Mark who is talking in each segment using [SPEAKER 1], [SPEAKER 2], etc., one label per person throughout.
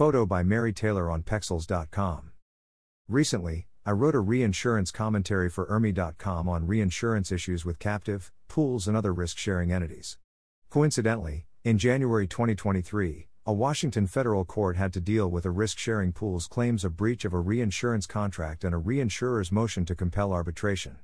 [SPEAKER 1] Photo by Mary Taylor on Pexels.com. Recently, I wrote a reinsurance commentary for IRMI.com on reinsurance issues with captive, pools, and other risk sharing entities. Coincidentally, in January 2023, a Washington federal court had to deal with a risk sharing pool's claims of breach of a reinsurance contract and a reinsurer's motion to compel arbitration.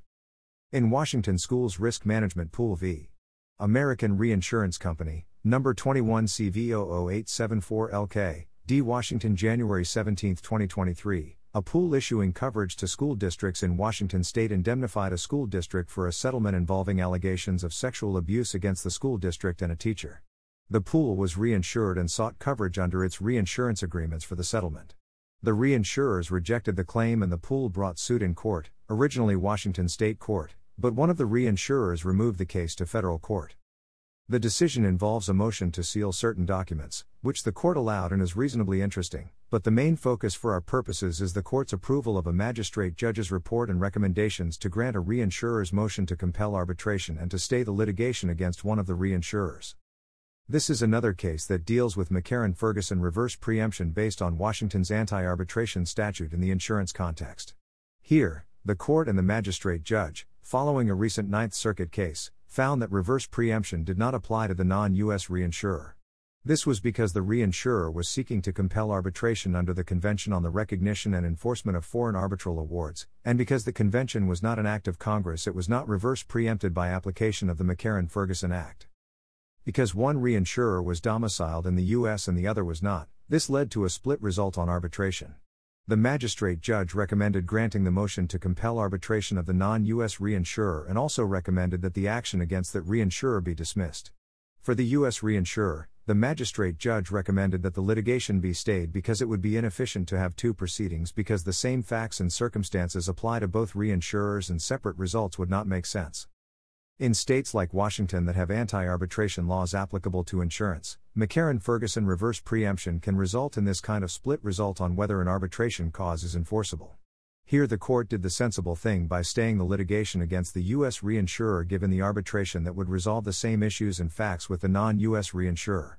[SPEAKER 1] In Washington Schools Risk Management Pool v. American Reinsurance Company, number 21 CV00874LK, D. Washington, January 17, 2023, a pool issuing coverage to school districts in Washington state indemnified a school district for a settlement involving allegations of sexual abuse against the school district and a teacher. The pool was reinsured and sought coverage under its reinsurance agreements for the settlement. The reinsurers rejected the claim and the pool brought suit in court, originally Washington State Court, but one of the reinsurers removed the case to federal court. The decision involves a motion to seal certain documents, which the court allowed and is reasonably interesting, but the main focus for our purposes is the court's approval of a magistrate judge's report and recommendations to grant a reinsurer's motion to compel arbitration and to stay the litigation against one of the reinsurers. This is another case that deals with McCarran Ferguson reverse preemption based on Washington's anti arbitration statute in the insurance context. Here, the court and the magistrate judge, following a recent Ninth Circuit case, found that reverse preemption did not apply to the non US reinsurer. This was because the reinsurer was seeking to compel arbitration under the Convention on the Recognition and Enforcement of Foreign Arbitral Awards, and because the convention was not an act of Congress, it was not reverse preempted by application of the McCarran Ferguson Act. Because one reinsurer was domiciled in the U.S. and the other was not, this led to a split result on arbitration. The magistrate judge recommended granting the motion to compel arbitration of the non U.S. reinsurer and also recommended that the action against that reinsurer be dismissed. For the U.S. reinsurer, the magistrate judge recommended that the litigation be stayed because it would be inefficient to have two proceedings because the same facts and circumstances apply to both reinsurers and separate results would not make sense. In states like Washington that have anti arbitration laws applicable to insurance, McCarran Ferguson reverse preemption can result in this kind of split result on whether an arbitration cause is enforceable. Here, the court did the sensible thing by staying the litigation against the U.S. reinsurer given the arbitration that would resolve the same issues and facts with the non U.S. reinsurer.